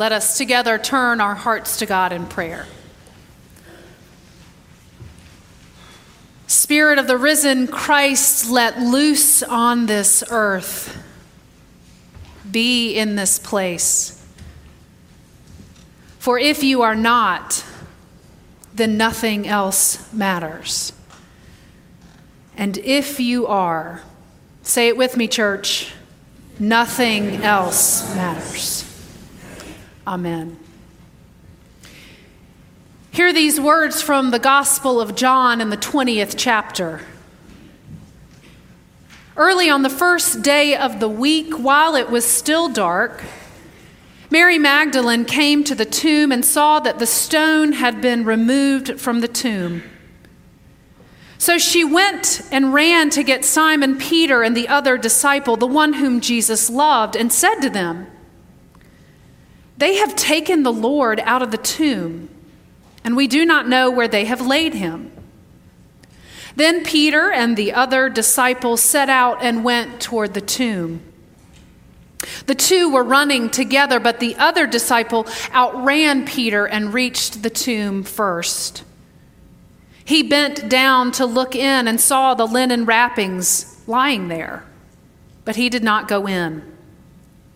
let us together turn our hearts to God in prayer. Spirit of the risen Christ, let loose on this earth. Be in this place. For if you are not, then nothing else matters. And if you are, say it with me, church, nothing else matters. Amen. Hear these words from the Gospel of John in the 20th chapter. Early on the first day of the week, while it was still dark, Mary Magdalene came to the tomb and saw that the stone had been removed from the tomb. So she went and ran to get Simon Peter and the other disciple, the one whom Jesus loved, and said to them, They have taken the Lord out of the tomb and we do not know where they have laid him. Then Peter and the other disciples set out and went toward the tomb. The two were running together, but the other disciple outran Peter and reached the tomb first. He bent down to look in and saw the linen wrappings lying there, but he did not go in.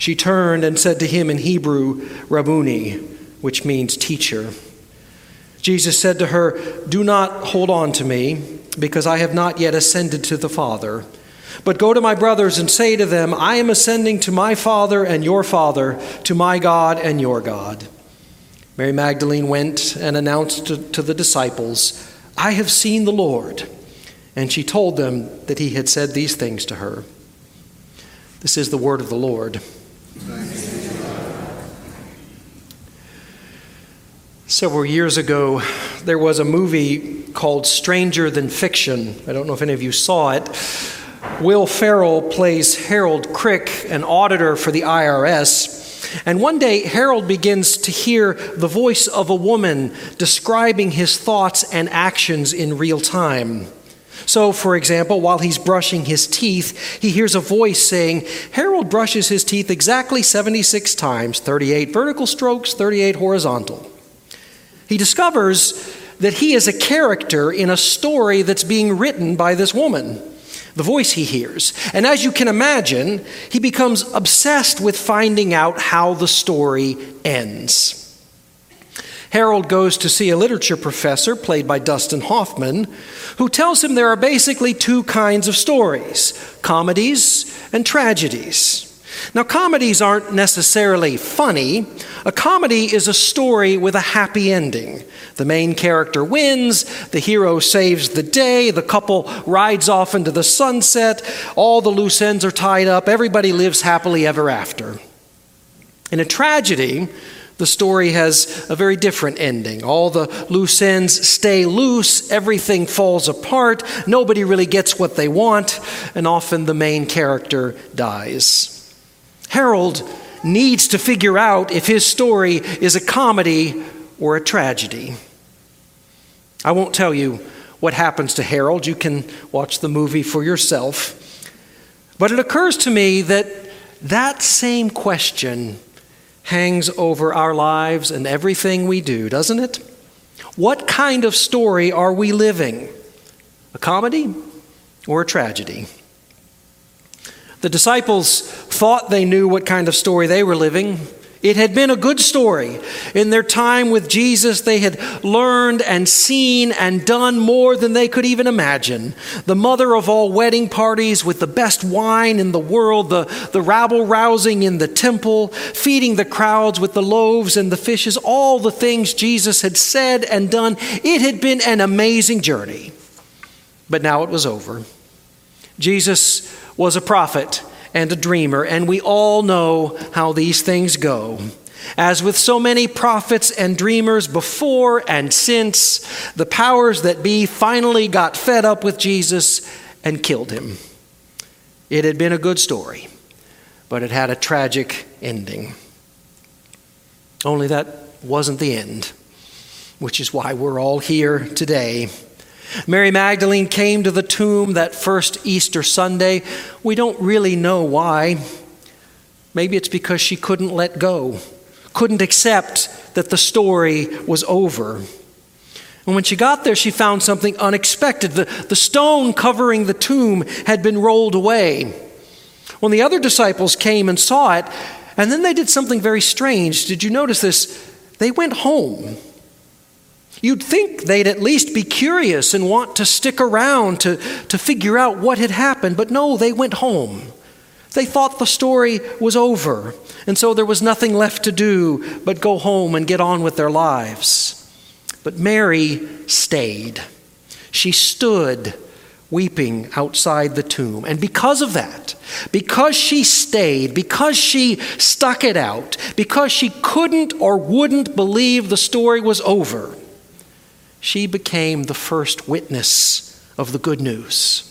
She turned and said to him in Hebrew, Rabboni, which means teacher. Jesus said to her, Do not hold on to me, because I have not yet ascended to the Father. But go to my brothers and say to them, I am ascending to my Father and your Father, to my God and your God. Mary Magdalene went and announced to, to the disciples, I have seen the Lord. And she told them that he had said these things to her. This is the word of the Lord. Several years ago, there was a movie called Stranger Than Fiction. I don't know if any of you saw it. Will Ferrell plays Harold Crick, an auditor for the IRS. And one day, Harold begins to hear the voice of a woman describing his thoughts and actions in real time. So, for example, while he's brushing his teeth, he hears a voice saying, Harold brushes his teeth exactly 76 times 38 vertical strokes, 38 horizontal. He discovers that he is a character in a story that's being written by this woman, the voice he hears. And as you can imagine, he becomes obsessed with finding out how the story ends. Harold goes to see a literature professor, played by Dustin Hoffman, who tells him there are basically two kinds of stories comedies and tragedies. Now, comedies aren't necessarily funny. A comedy is a story with a happy ending. The main character wins, the hero saves the day, the couple rides off into the sunset, all the loose ends are tied up, everybody lives happily ever after. In a tragedy, the story has a very different ending. All the loose ends stay loose, everything falls apart, nobody really gets what they want, and often the main character dies. Harold needs to figure out if his story is a comedy or a tragedy. I won't tell you what happens to Harold. You can watch the movie for yourself. But it occurs to me that that same question hangs over our lives and everything we do, doesn't it? What kind of story are we living? A comedy or a tragedy? The disciples thought they knew what kind of story they were living. It had been a good story. In their time with Jesus, they had learned and seen and done more than they could even imagine. The mother of all wedding parties with the best wine in the world, the, the rabble rousing in the temple, feeding the crowds with the loaves and the fishes, all the things Jesus had said and done. It had been an amazing journey. But now it was over. Jesus was a prophet and a dreamer, and we all know how these things go. As with so many prophets and dreamers before and since, the powers that be finally got fed up with Jesus and killed him. It had been a good story, but it had a tragic ending. Only that wasn't the end, which is why we're all here today. Mary Magdalene came to the tomb that first Easter Sunday. We don't really know why. Maybe it's because she couldn't let go, couldn't accept that the story was over. And when she got there, she found something unexpected. The, the stone covering the tomb had been rolled away. When the other disciples came and saw it, and then they did something very strange. Did you notice this? They went home. You'd think they'd at least be curious and want to stick around to, to figure out what had happened, but no, they went home. They thought the story was over, and so there was nothing left to do but go home and get on with their lives. But Mary stayed. She stood weeping outside the tomb. And because of that, because she stayed, because she stuck it out, because she couldn't or wouldn't believe the story was over, she became the first witness of the good news.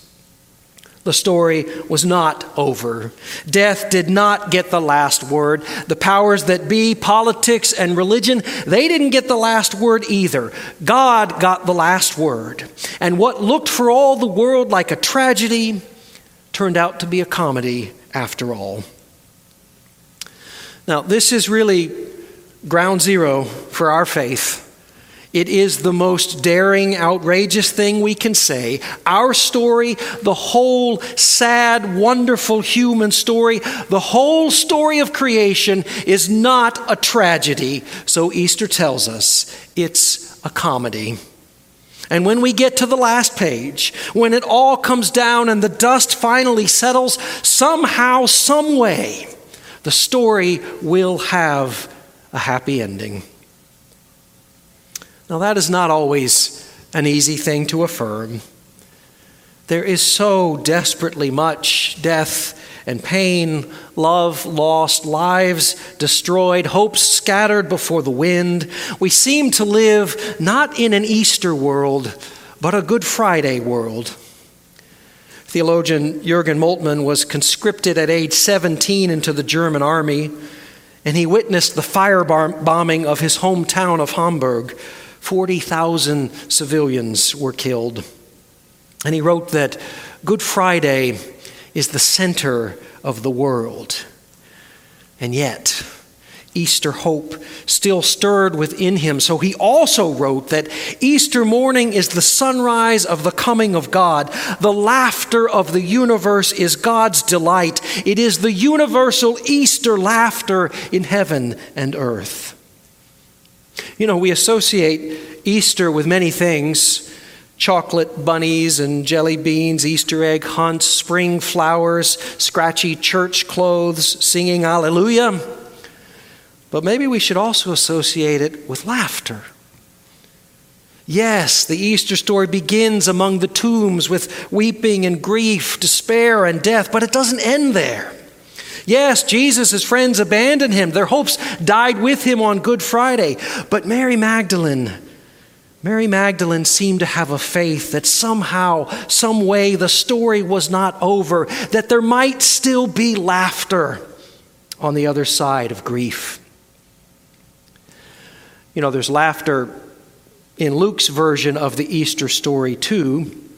The story was not over. Death did not get the last word. The powers that be, politics and religion, they didn't get the last word either. God got the last word. And what looked for all the world like a tragedy turned out to be a comedy after all. Now, this is really ground zero for our faith. It is the most daring, outrageous thing we can say. Our story, the whole sad, wonderful human story, the whole story of creation is not a tragedy. So Easter tells us it's a comedy. And when we get to the last page, when it all comes down and the dust finally settles, somehow, some way, the story will have a happy ending. Now, that is not always an easy thing to affirm. There is so desperately much death and pain, love lost, lives destroyed, hopes scattered before the wind. We seem to live not in an Easter world, but a Good Friday world. Theologian Jurgen Moltmann was conscripted at age 17 into the German army, and he witnessed the firebombing of his hometown of Hamburg 40,000 civilians were killed. And he wrote that Good Friday is the center of the world. And yet, Easter hope still stirred within him. So he also wrote that Easter morning is the sunrise of the coming of God. The laughter of the universe is God's delight. It is the universal Easter laughter in heaven and earth. You know, we associate Easter with many things chocolate bunnies and jelly beans, Easter egg hunts, spring flowers, scratchy church clothes, singing Alleluia. But maybe we should also associate it with laughter. Yes, the Easter story begins among the tombs with weeping and grief, despair and death, but it doesn't end there. Yes, Jesus' friends abandoned him. Their hopes died with him on Good Friday. But Mary Magdalene, Mary Magdalene seemed to have a faith that somehow, some way, the story was not over, that there might still be laughter on the other side of grief. You know, there's laughter in Luke's version of the Easter story, too.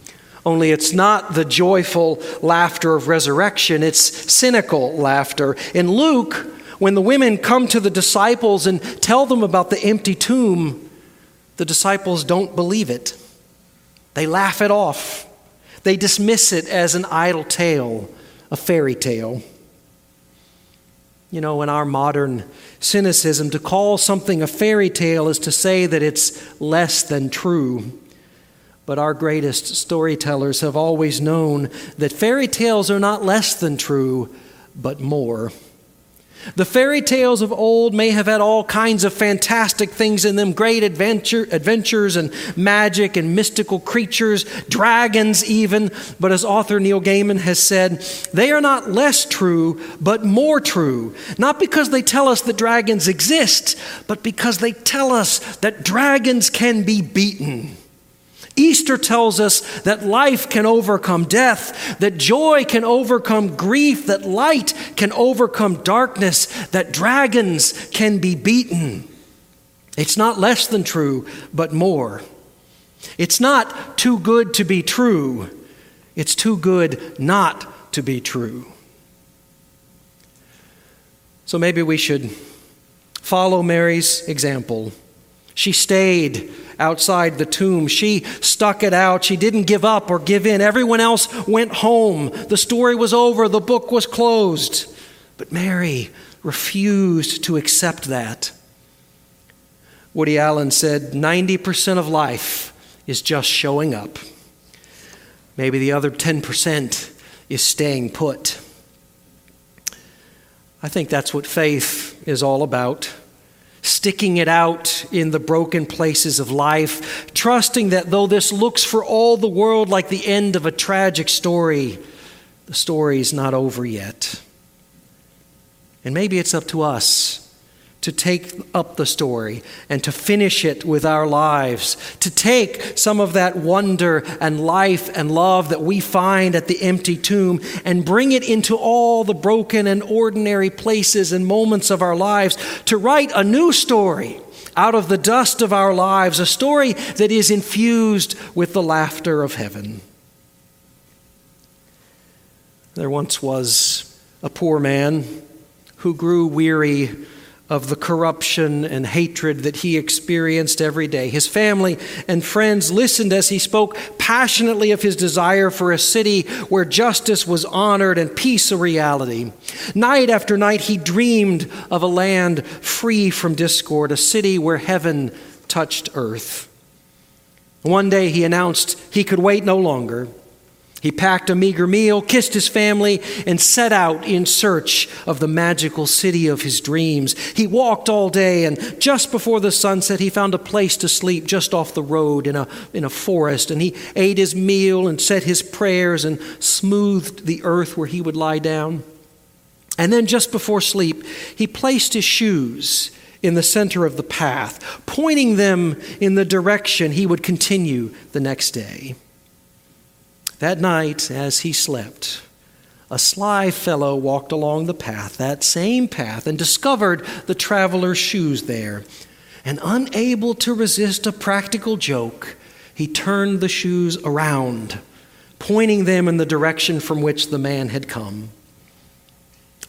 Only it's not the joyful laughter of resurrection, it's cynical laughter. In Luke, when the women come to the disciples and tell them about the empty tomb, the disciples don't believe it. They laugh it off. They dismiss it as an idle tale, a fairy tale. You know, in our modern cynicism, to call something a fairy tale is to say that it's less than true. But our greatest storytellers have always known that fairy tales are not less than true, but more. The fairy tales of old may have had all kinds of fantastic things in them great adventure, adventures and magic and mystical creatures, dragons even. But as author Neil Gaiman has said, they are not less true, but more true. Not because they tell us that dragons exist, but because they tell us that dragons can be beaten. Easter tells us that life can overcome death, that joy can overcome grief, that light can overcome darkness, that dragons can be beaten. It's not less than true, but more. It's not too good to be true, it's too good not to be true. So maybe we should follow Mary's example. She stayed outside the tomb. She stuck it out. She didn't give up or give in. Everyone else went home. The story was over. The book was closed. But Mary refused to accept that. Woody Allen said 90% of life is just showing up. Maybe the other 10% is staying put. I think that's what faith is all about sticking it out in the broken places of life, trusting that though this looks for all the world like the end of a tragic story, the story is not over yet. And maybe it's up to us to take up the story and to finish it with our lives, to take some of that wonder and life and love that we find at the empty tomb and bring it into all the broken and ordinary places and moments of our lives, to write a new story out of the dust of our lives, a story that is infused with the laughter of heaven. There once was a poor man who grew weary of the corruption and hatred that he experienced every day. His family and friends listened as he spoke passionately of his desire for a city where justice was honored and peace a reality. Night after night, he dreamed of a land free from discord, a city where heaven touched earth. One day, he announced he could wait no longer. He packed a meager meal, kissed his family, and set out in search of the magical city of his dreams. He walked all day, and just before the sunset, he found a place to sleep just off the road in a, in a forest. And he ate his meal and said his prayers and smoothed the earth where he would lie down. And then, just before sleep, he placed his shoes in the center of the path, pointing them in the direction he would continue the next day. That night, as he slept, a sly fellow walked along the path, that same path, and discovered the traveler's shoes there. And unable to resist a practical joke, he turned the shoes around, pointing them in the direction from which the man had come.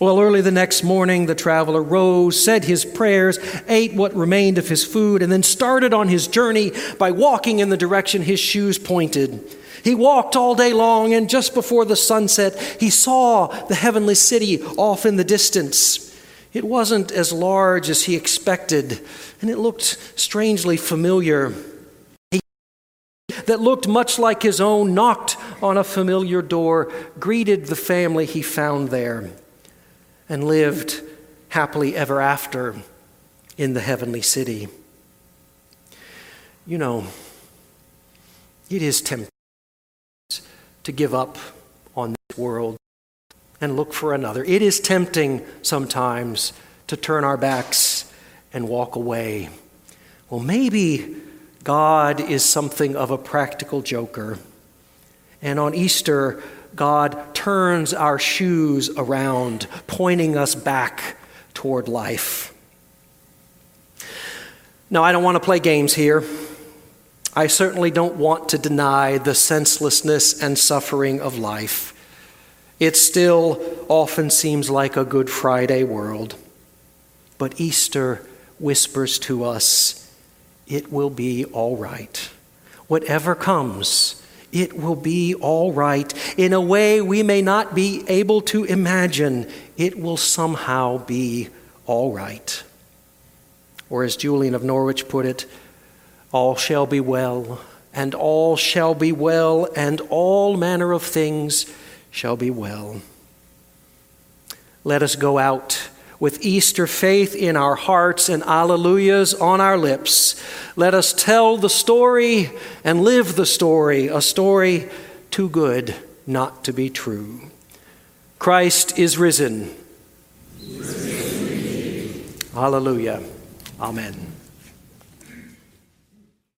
Well, early the next morning, the traveler rose, said his prayers, ate what remained of his food, and then started on his journey by walking in the direction his shoes pointed. He walked all day long, and just before the sunset, he saw the heavenly city off in the distance. It wasn't as large as he expected, and it looked strangely familiar. He, that looked much like his own knocked on a familiar door, greeted the family he found there, and lived happily ever after in the heavenly city. You know, it is tempting to give up on this world and look for another. It is tempting sometimes to turn our backs and walk away. Well, maybe God is something of a practical joker. And on Easter, God turns our shoes around, pointing us back toward life. Now, I don't want to play games here. I certainly don't want to deny the senselessness and suffering of life. It still often seems like a Good Friday world. But Easter whispers to us, it will be all right. Whatever comes, it will be all right. In a way we may not be able to imagine, it will somehow be all right. Or as Julian of Norwich put it, all shall be well, and all shall be well, and all manner of things shall be well. Let us go out with Easter faith in our hearts and alleluias on our lips. Let us tell the story and live the story, a story too good not to be true. Christ is risen. Hallelujah. Amen.